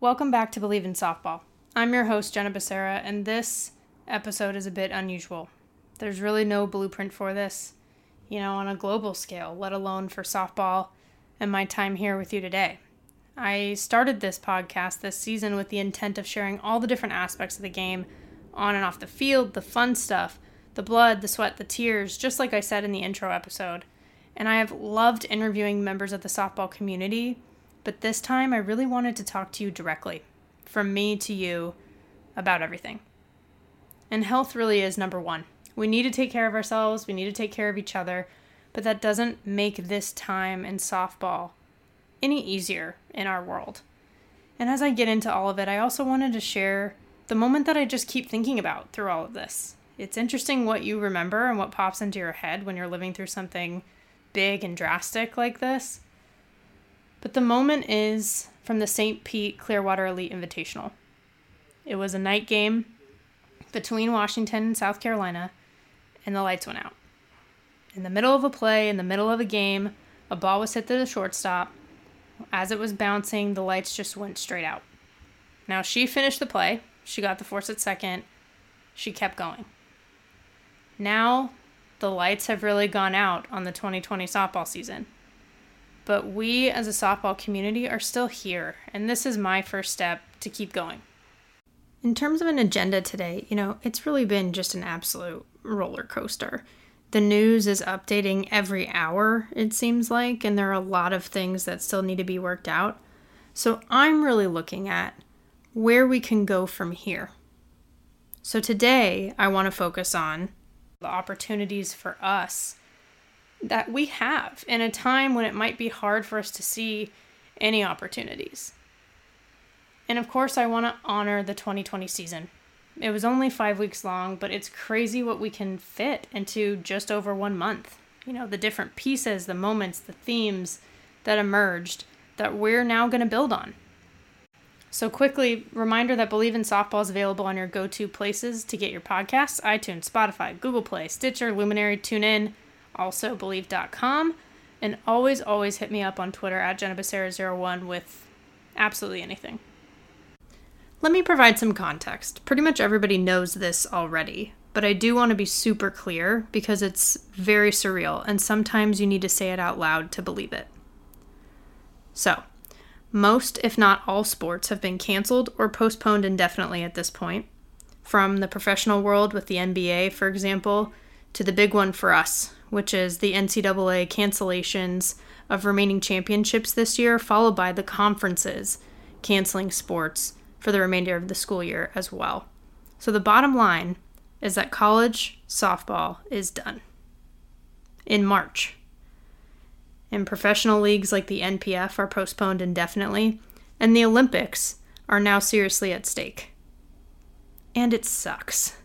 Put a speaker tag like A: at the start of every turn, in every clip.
A: Welcome back to Believe in Softball. I'm your host, Jenna Becerra, and this episode is a bit unusual. There's really no blueprint for this, you know, on a global scale, let alone for softball and my time here with you today. I started this podcast this season with the intent of sharing all the different aspects of the game on and off the field, the fun stuff, the blood, the sweat, the tears, just like I said in the intro episode. And I have loved interviewing members of the softball community, but this time I really wanted to talk to you directly, from me to you, about everything. And health really is number one. We need to take care of ourselves, we need to take care of each other, but that doesn't make this time in softball any easier in our world. And as I get into all of it, I also wanted to share the moment that I just keep thinking about through all of this. It's interesting what you remember and what pops into your head when you're living through something big and drastic like this. But the moment is from the St. Pete Clearwater Elite Invitational. It was a night game between Washington and South Carolina, and the lights went out. In the middle of a play, in the middle of a game, a ball was hit to the shortstop. As it was bouncing, the lights just went straight out. Now she finished the play. She got the force at second. She kept going. Now the lights have really gone out on the 2020 softball season. But we as a softball community are still here, and this is my first step to keep going. In terms of an agenda today, you know, it's really been just an absolute roller coaster. The news is updating every hour, it seems like, and there are a lot of things that still need to be worked out. So I'm really looking at where we can go from here. So today, I want to focus on the opportunities for us that we have in a time when it might be hard for us to see any opportunities. And of course, I want to honor the 2020 season. It was only five weeks long, but it's crazy what we can fit into just over one month. You know, the different pieces, the moments, the themes that emerged that we're now going to build on. So, quickly, reminder that Believe in Softball is available on your go to places to get your podcasts iTunes, Spotify, Google Play, Stitcher, Luminary, TuneIn, also Believe.com. And always, always hit me up on Twitter at JennaBecerra01 with absolutely anything. Let me provide some context. Pretty much everybody knows this already, but I do want to be super clear because it's very surreal and sometimes you need to say it out loud to believe it. So, most, if not all, sports have been canceled or postponed indefinitely at this point. From the professional world with the NBA, for example, to the big one for us, which is the NCAA cancellations of remaining championships this year, followed by the conferences canceling sports for the remainder of the school year as well. So the bottom line is that college softball is done in March. And professional leagues like the NPF are postponed indefinitely, and the Olympics are now seriously at stake. And it sucks.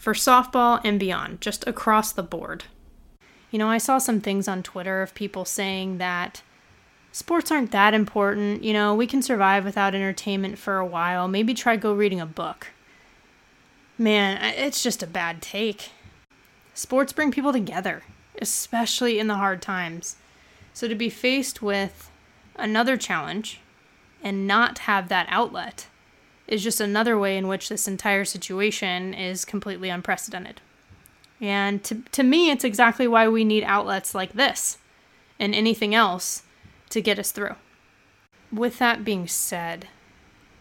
A: For softball and beyond, just across the board. You know, I saw some things on Twitter of people saying that sports aren't that important. You know, we can survive without entertainment for a while. Maybe try go reading a book. Man, it's just a bad take. Sports bring people together, especially in the hard times. So to be faced with another challenge and not have that outlet is just another way in which this entire situation is completely unprecedented. And to, to me, it's exactly why we need outlets like this and anything else to get us through. With that being said,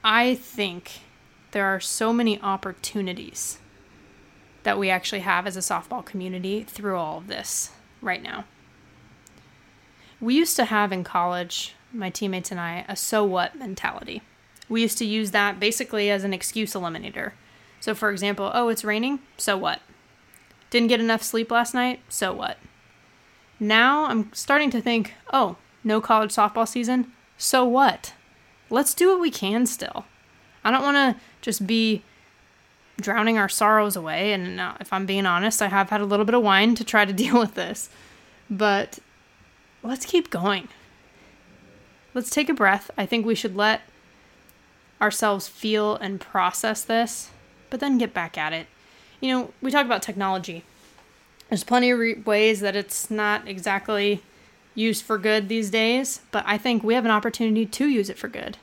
A: I think there are so many opportunities that we actually have as a softball community through all of this right now. We used to have in college, my teammates and I, a so what mentality. We used to use that basically as an excuse eliminator. So, for example, oh, it's raining, so what? Didn't get enough sleep last night, so what? Now I'm starting to think, oh, no college softball season, so what? let's do what we can still. I don't want to just be drowning our sorrows away. And if I'm being honest, I have had a little bit of wine to try to deal with this. But let's keep going. Let's take a breath. I think we should let ourselves feel and process this, but then get back at it. You know, we talk about technology. There's plenty of re- ways that it's not exactly used for good these days, but I think we have an opportunity to use it for good.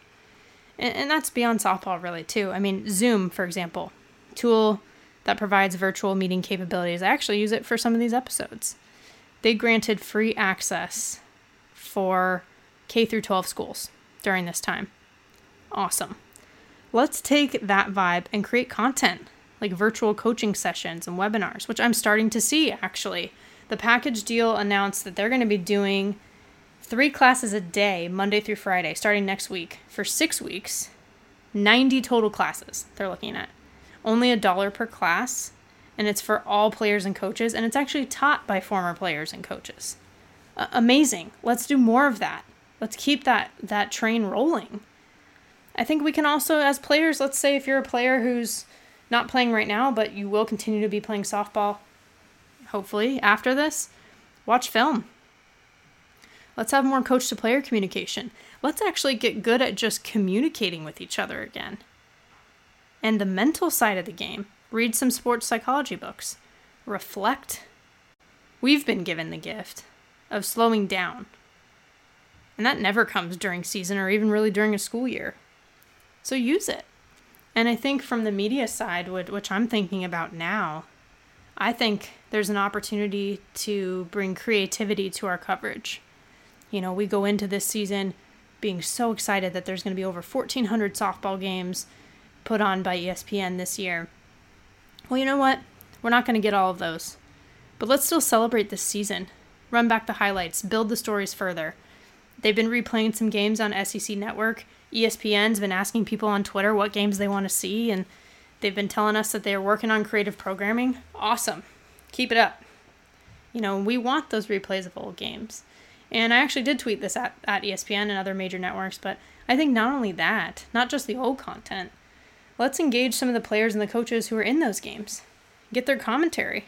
A: And, and that's beyond softball, really, too. I mean, Zoom, for example, tool that provides virtual meeting capabilities. I actually use it for some of these episodes. They granted free access for K through 12 schools during this time. Awesome. Let's take that vibe and create content like virtual coaching sessions and webinars, which I'm starting to see actually. The package deal announced that they're going to be doing three classes a day, Monday through Friday, starting next week for six weeks. 90 total classes they're looking at. Only a dollar per class, and it's for all players and coaches, and it's actually taught by former players and coaches. Uh, amazing. Let's do more of that. Let's keep that that train rolling. I think we can also as players, let's say if you're a player who's not playing right now, but you will continue to be playing softball hopefully after this, watch film. Let's have more coach to player communication. Let's actually get good at just communicating with each other again. And the mental side of the game, read some sports psychology books, reflect. We've been given the gift of slowing down and that never comes during season or even really during a school year. So use it. And I think from the media side, which I'm thinking about now, I think there's an opportunity to bring creativity to our coverage. You know, we go into this season being so excited that there's going to be over 1,400 softball games put on by ESPN this year. Well, you know what? We're not going to get all of those. But let's still celebrate this season. Run back the highlights, build the stories further. They've been replaying some games on SEC Network. ESPN's been asking people on Twitter what games they want to see, and they've been telling us that they're working on creative programming. Awesome. Keep it up. You know, we want those replays of old games. And I actually did tweet this at, at ESPN and other major networks, but I think not only that, not just the old content, let's engage some of the players and the coaches who are in those games. Get their commentary.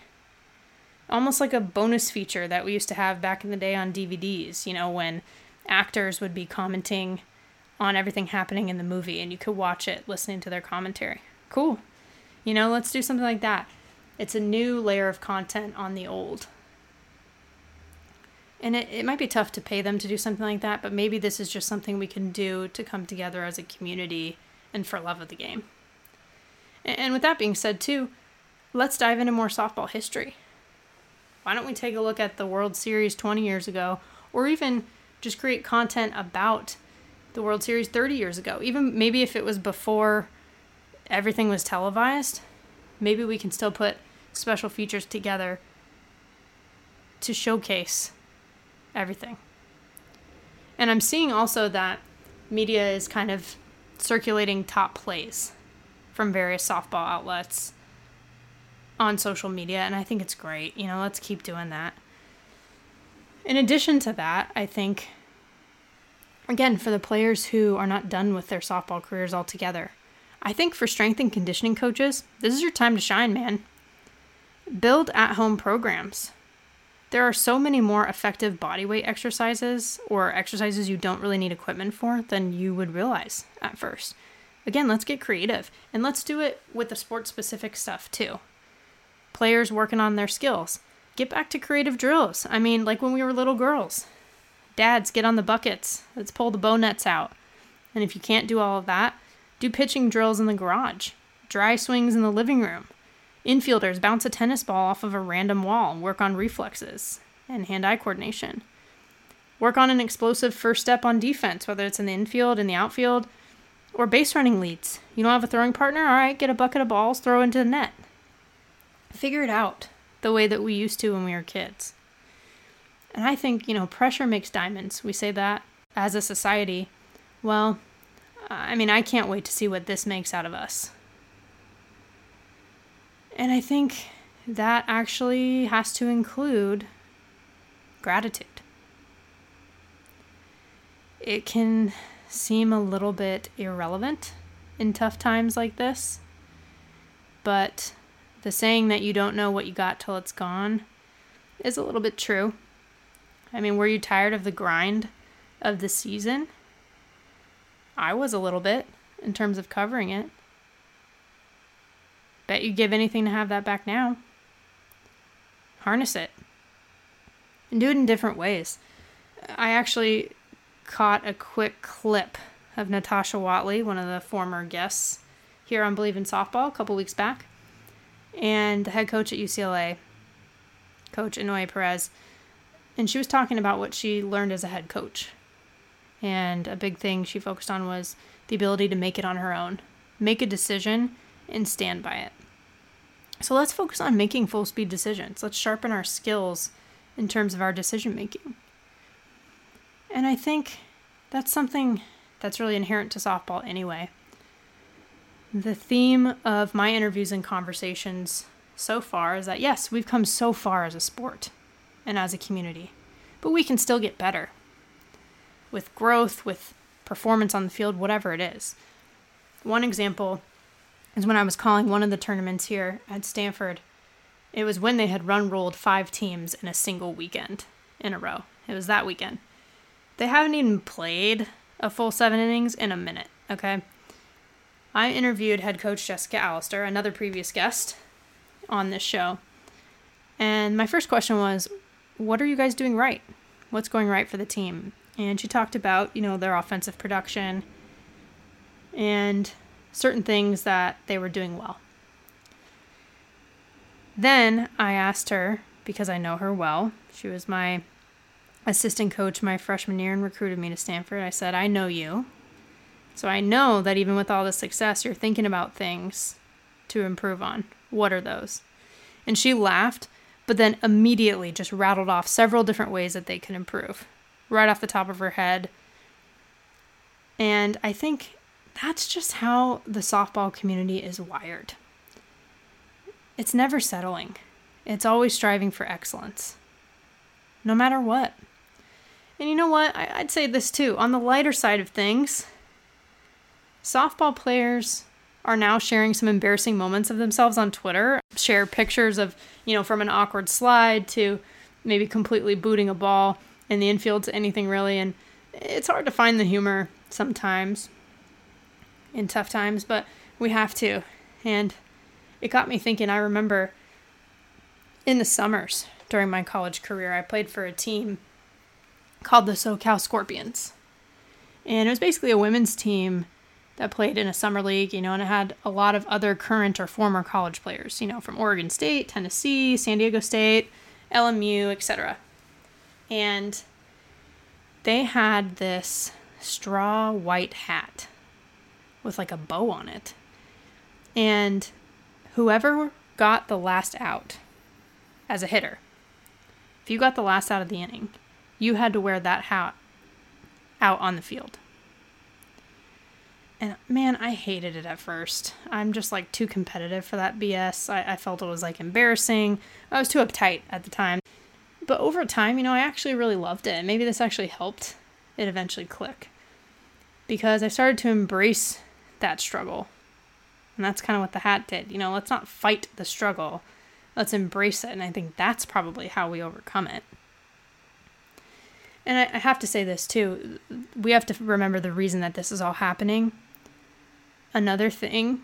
A: Almost like a bonus feature that we used to have back in the day on DVDs, you know, when actors would be commenting on everything happening in the movie and you could watch it listening to their commentary. Cool. You know, let's do something like that. It's a new layer of content on the old. And it, it might be tough to pay them to do something like that, but maybe this is just something we can do to come together as a community and for love of the game. And, and with that being said, too, let's dive into more softball history. Why don't we take a look at the World Series 20 years ago, or even just create content about the World Series 30 years ago. Even maybe if it was before everything was televised, maybe we can still put special features together to showcase everything. And I'm seeing also that media is kind of circulating top plays from various softball outlets on social media, and I think it's great. You know, let's keep doing that. In addition to that, I think, again, for the players who are not done with their softball careers altogether, I think for strength and conditioning coaches, this is your time to shine, man. Build at home programs. There are so many more effective bodyweight exercises or exercises you don't really need equipment for than you would realize at first. Again, let's get creative and let's do it with the sport specific stuff too. Players working on their skills get back to creative drills. I mean, like when we were little girls. Dads, get on the buckets. Let's pull the bow nets out. And if you can't do all of that, do pitching drills in the garage, dry swings in the living room. Infielders bounce a tennis ball off of a random wall and work on reflexes and hand eye coordination. Work on an explosive first step on defense, whether it's in the infield, in the outfield, or base running leads. You don't have a throwing partner? All right, get a bucket of balls, throw into the net. Figure it out the way that we used to when we were kids. And I think, you know, pressure makes diamonds. We say that as a society. Well, I mean, I can't wait to see what this makes out of us. And I think that actually has to include gratitude. It can seem a little bit irrelevant in tough times like this. But the saying that you don't know what you got till it's gone is a little bit true. I mean, were you tired of the grind of the season? I was a little bit in terms of covering it. Bet you'd give anything to have that back now. Harness it. And do it in different ways. I actually caught a quick clip of Natasha Watley, one of the former guests here on Believe in Softball a couple weeks back, and the head coach at UCLA, Coach Inouye Perez. And she was talking about what she learned as a head coach. And a big thing she focused on was the ability to make it on her own, make a decision, and stand by it. So let's focus on making full speed decisions. Let's sharpen our skills in terms of our decision making. And I think that's something that's really inherent to softball anyway. The theme of my interviews and conversations so far is that yes, we've come so far as a sport and as a community, but we can still get better with growth, with performance on the field, whatever it is. One example is when I was calling one of the tournaments here at Stanford. It was when they had run rolled five teams in a single weekend in a row. It was that weekend. They haven't even played a full seven innings in a minute, okay? I interviewed head coach Jessica Allister, another previous guest on this show. And my first question was, What are you guys doing right? What's going right for the team? And she talked about, you know, their offensive production and certain things that they were doing well. Then I asked her, because I know her well, she was my assistant coach my freshman year and recruited me to Stanford, I said, I know you. So I know that even with all the success, you're thinking about things to improve on. What are those? And she laughed, but then immediately just rattled off several different ways that they can improve right off the top of her head. And I think that's just how the softball community is wired. It's never settling, it's always striving for excellence, no matter what. And you know what? I, would say this too. On the lighter side of things, softball players are now sharing some embarrassing moments of themselves on Twitter. Share pictures of, you know, from an awkward slide to maybe completely booting a ball in the infield to anything really. And it's hard to find the humor sometimes in tough times, but we have to. And it got me thinking. I remember in the summers during my college career, I played for a team called the SoCal Scorpions. And it was basically a women's team that played in a summer league, you know, and it had a lot of other current or former college players, you know, from Oregon State, Tennessee, San Diego State, LMU, etc. And they had this straw white hat with like a bow on it. And whoever got the last out as a hitter, if you got the last out of the inning, you had to wear that hat out on the field. And man, I hated it at first. I'm just like too competitive for that BS. I, I felt it was like embarrassing. I was too uptight at the time. But over time, you know, I actually really loved it. And maybe this actually helped it eventually click. Because I started to embrace that struggle. And that's kind of what the hat did. You know, let's not fight the struggle, let's embrace it. And I think that's probably how we overcome it. And I, I have to say this too. We have to remember the reason that this is all happening. Another thing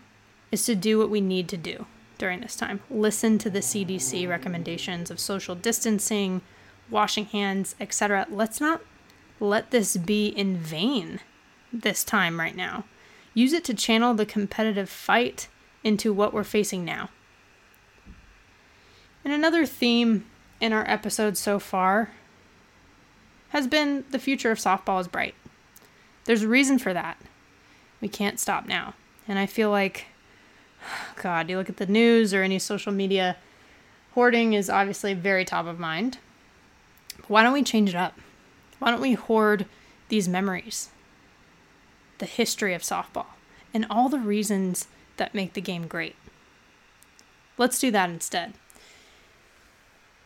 A: is to do what we need to do during this time. Listen to the CDC recommendations of social distancing, washing hands, etc. Let's not let this be in vain this time right now. Use it to channel the competitive fight into what we're facing now. And another theme in our episode so far has been the future of softball is bright. There's a reason for that. We can't stop now. And I feel like, God, you look at the news or any social media, hoarding is obviously very top of mind. Why don't we change it up? Why don't we hoard these memories, the history of softball, and all the reasons that make the game great? Let's do that instead.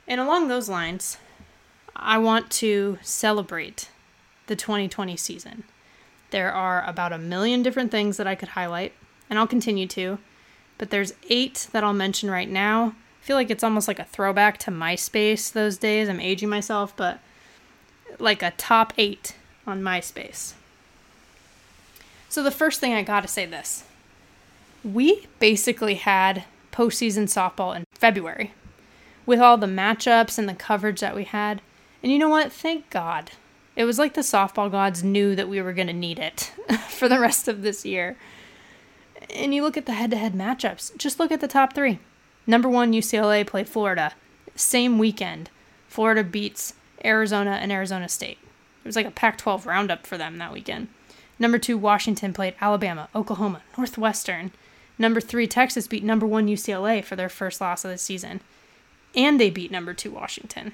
A: And along those lines, I want to celebrate the 2020 season. There are about a million different things that I could highlight, and I'll continue to, but there's eight that I'll mention right now. I feel like it's almost like a throwback to MySpace those days. I'm aging myself, but like a top eight on MySpace. So the first thing I gotta say this. We basically had postseason softball in February with all the matchups and the coverage that we had. And you know what? Thank God. It was like the softball gods knew that we were going to need it for the rest of this year. And you look at the head to head matchups, just look at the top three. Number one, UCLA played Florida. Same weekend. Florida beats Arizona and Arizona State. It was like a Pac 12 roundup for them that weekend. Number two, Washington played Alabama, Oklahoma, Northwestern. Number three, Texas beat number one UCLA for their first loss of the season. And they beat number two Washington.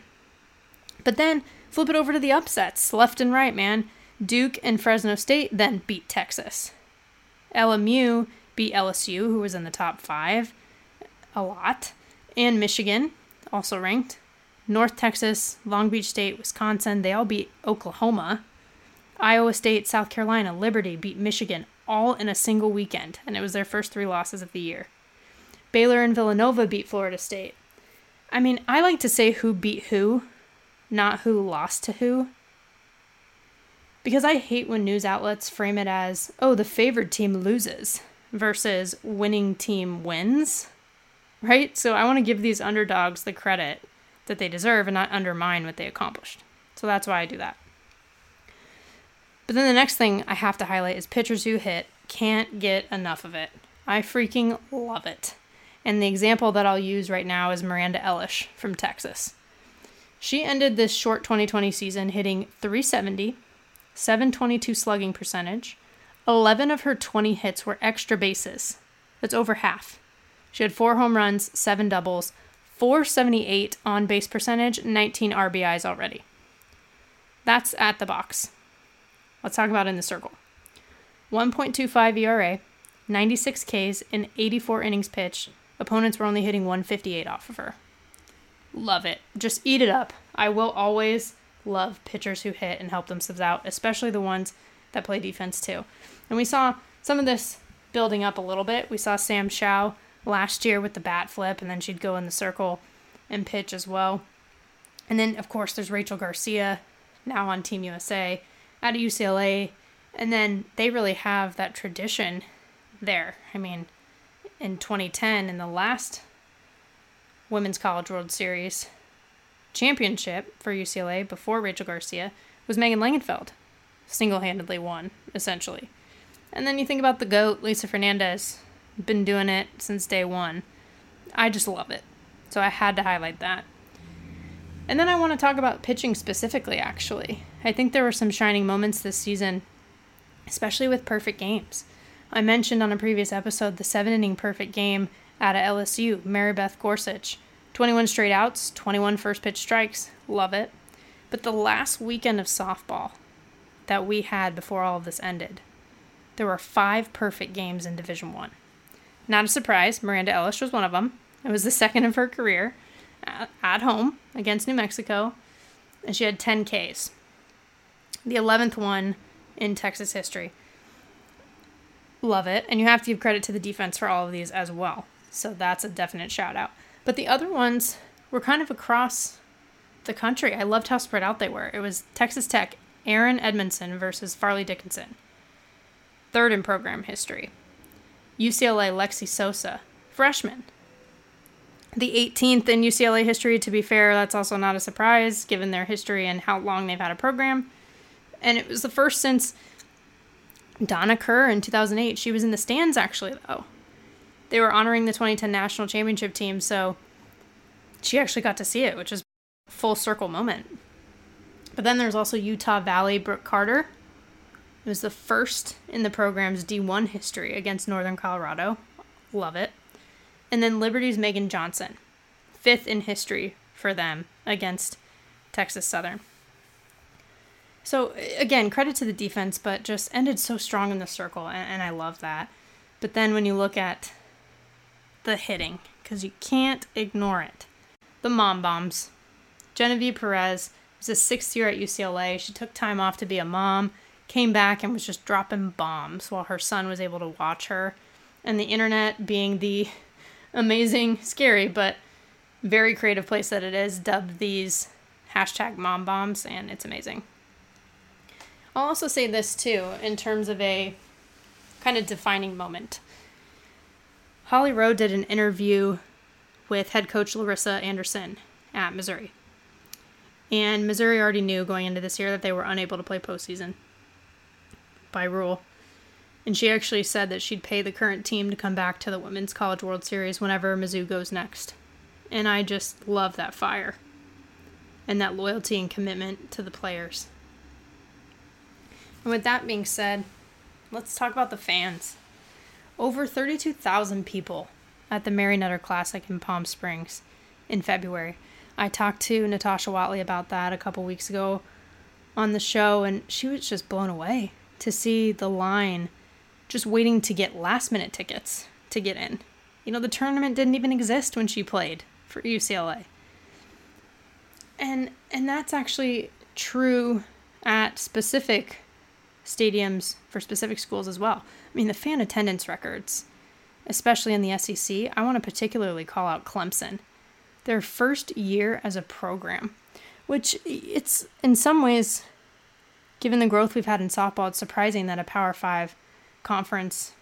A: But then flip it over to the upsets, left and right, man. Duke and Fresno State then beat Texas. LMU beat LSU, who was in the top five, a lot. And Michigan, also ranked. North Texas, Long Beach State, Wisconsin, they all beat Oklahoma. Iowa State, South Carolina, Liberty beat Michigan all in a single weekend, and it was their first three losses of the year. Baylor and Villanova beat Florida State. I mean, I like to say who beat who, not who lost to who. Because I hate when news outlets frame it as, oh, the favored team loses versus winning team wins. Right? So I want to give these underdogs the credit that they deserve and not undermine what they accomplished. So that's why I do that. But then the next thing I have to highlight is pitchers who hit can't get enough of it. I freaking love it. And the example that I'll use right now is Miranda Elish from Texas. She ended this short 2020 season hitting 370, 722 slugging percentage. 11 of her 20 hits were extra bases. That's over half. She had four home runs, seven doubles, 478 on base percentage, 19 RBIs already. That's at the box. Let's talk about in the circle. 1.25 ERA, 96 Ks in 84 innings pitched. Opponents were only hitting 158 off of her. Love it. Just eat it up. I will always love pitchers who hit and help themselves out, especially the ones that play defense too. And we saw some of this building up a little bit. We saw Sam Chow last year with the bat flip, and then she'd go in the circle and pitch as well. And then, of course, there's Rachel Garcia now on Team USA at UCLA. And then they really have that tradition there. I mean, in 2010, in the last Women's College World Series championship for UCLA before Rachel Garcia was Megan Langenfeld. Single handedly won, essentially. And then you think about the GOAT, Lisa Fernandez, been doing it since day one. I just love it. So I had to highlight that. And then I want to talk about pitching specifically, actually. I think there were some shining moments this season, especially with perfect games. I mentioned on a previous episode the seven inning perfect game out of LSU, Maribeth Gorsuch. 21 straight outs, 21 first pitch strikes. Love it. But the last weekend of softball that we had before all of this ended, there were five perfect games in Division 1. Not a surprise, Miranda Elish was one of them. It was the second of her career at home against New Mexico, and she had 10 Ks. The 11th one in Texas history. Love it. And you have to give credit to the defense for all of these as well. So that's a definite shout out. But the other ones were kind of across the country. I loved how spread out they were. It was Texas Tech, Erin Edmondson versus Fairleigh Dickinson. Third in program history. UCLA Lexi Sosa, freshman. The 18th in UCLA history, to be fair, that's also not a surprise given their history and how long they've had a program. And it was the first since Donna Kerr in 2008. She was in the stands actually, though. They were honoring the 2010 national championship team, so she actually got to see it, which was full circle moment. But then there's also Utah Valley Brooke Carter, it was the first in the program's D1 history against Northern Colorado. Love it. And then Liberty's Megan Johnson, fifth in history for them against Texas Southern. So, again, credit to the defense, but just ended so strong in the circle, and, and I love that. But then when you look at the hitting, because you can't ignore it, the mom bombs. Genevieve Perez was a sixth year at UCLA. She took time off to be a mom came back and was just dropping bombs while her son was able to watch her. And the internet, being the amazing, scary, but very creative place that it is, dubbed these hashtag mom bombs, and it's amazing. I'll also say this too, in terms of a kind of defining moment. Holly Rowe did an interview with head coach Larissa Anderson at Missouri. And Missouri already knew going into this year that they were unable to play postseason by rule. And she actually said that she'd pay the current team to come back to the Women's College World Series whenever Mizzou goes next. And I just love that fire and that loyalty and commitment to the players. And with that being said, let's talk about the fans. Over 32,000 people at the Mary Nutter Classic in Palm Springs in February. I talked to Natasha Watley about that a couple weeks ago on the show, and she was just blown away to see the line just waiting to get last minute tickets to get in. You know, the tournament didn't even exist when she played for UCLA. And and that's actually true at specific stadiums for specific schools as well. I mean, the fan attendance records, especially in the SEC, I want to particularly call out Clemson. Their first year as a program, which it's in some ways given the growth we've had in softball, it's surprising that a Power 5 conference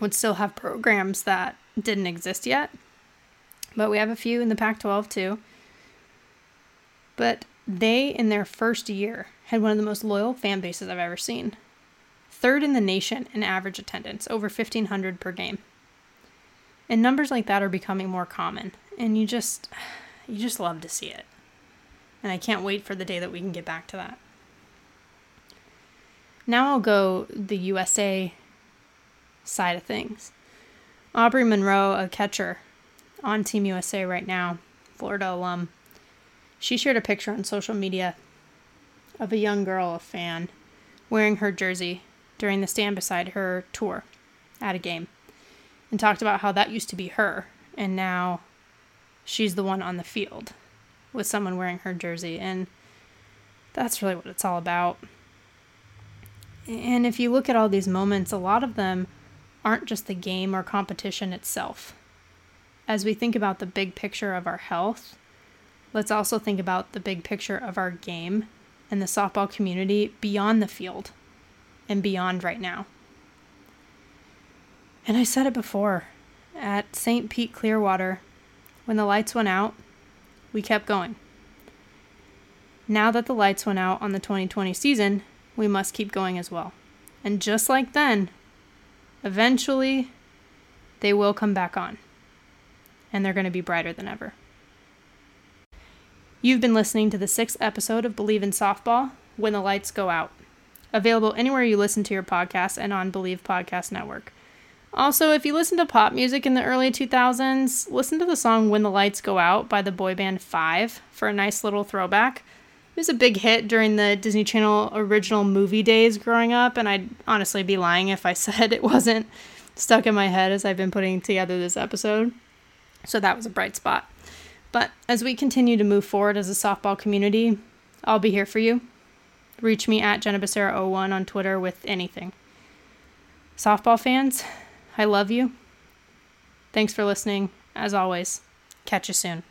A: would still have programs that didn't exist yet. But we have a few in the Pac 12 too. But they, in their first year, had one of the most loyal fan bases I've ever seen. Third in the nation in average attendance, over 1,500 per game. And numbers like that are becoming more common, and you just, you just love to see it. And I can't wait for the day that we can get back to that. Now I'll go the USA side of things. Aubree Munro, a catcher on Team USA right now, Florida alum, she shared a picture on social media of a young girl, a fan, wearing her jersey during the stand beside her tour at a game and talked about how that used to be her and now she's the one on the field with someone wearing her jersey and that's really what it's all about. And if you look at all these moments, a lot of them aren't just the game or competition itself. As we think about the big picture of our health, let's also think about the big picture of our game and the softball community beyond the field and beyond right now. And I said it before at St. Pete Clearwater, when the lights went out, we kept going. Now that the lights went out on the 2020 season, we must keep going as well. And just like then, eventually they will come back on. And they're going to be brighter than ever. You've been listening to the sixth episode of Believe in Softball When the Lights Go Out. Available anywhere you listen to your podcast and on Believe Podcast Network. Also, if you listen to pop music in the early 2000s, listen to the song When the Lights Go Out by the boy band Five for a nice little throwback. It was a big hit during the Disney Channel original movie days growing up, and I'd honestly be lying if I said it wasn't stuck in my head as I've been putting together this episode. So that was a bright spot. But as we continue to move forward as a softball community, I'll be here for you. Reach me at Jenna 01 on Twitter with anything. Softball fans, I love you. Thanks for listening. As always, catch you soon.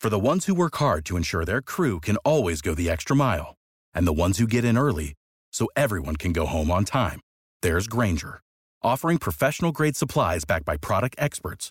B: For the ones who work hard to ensure their crew can always go the extra mile, and the ones who get in early so everyone can go home on time, there's Grainger, offering professional grade supplies backed by product experts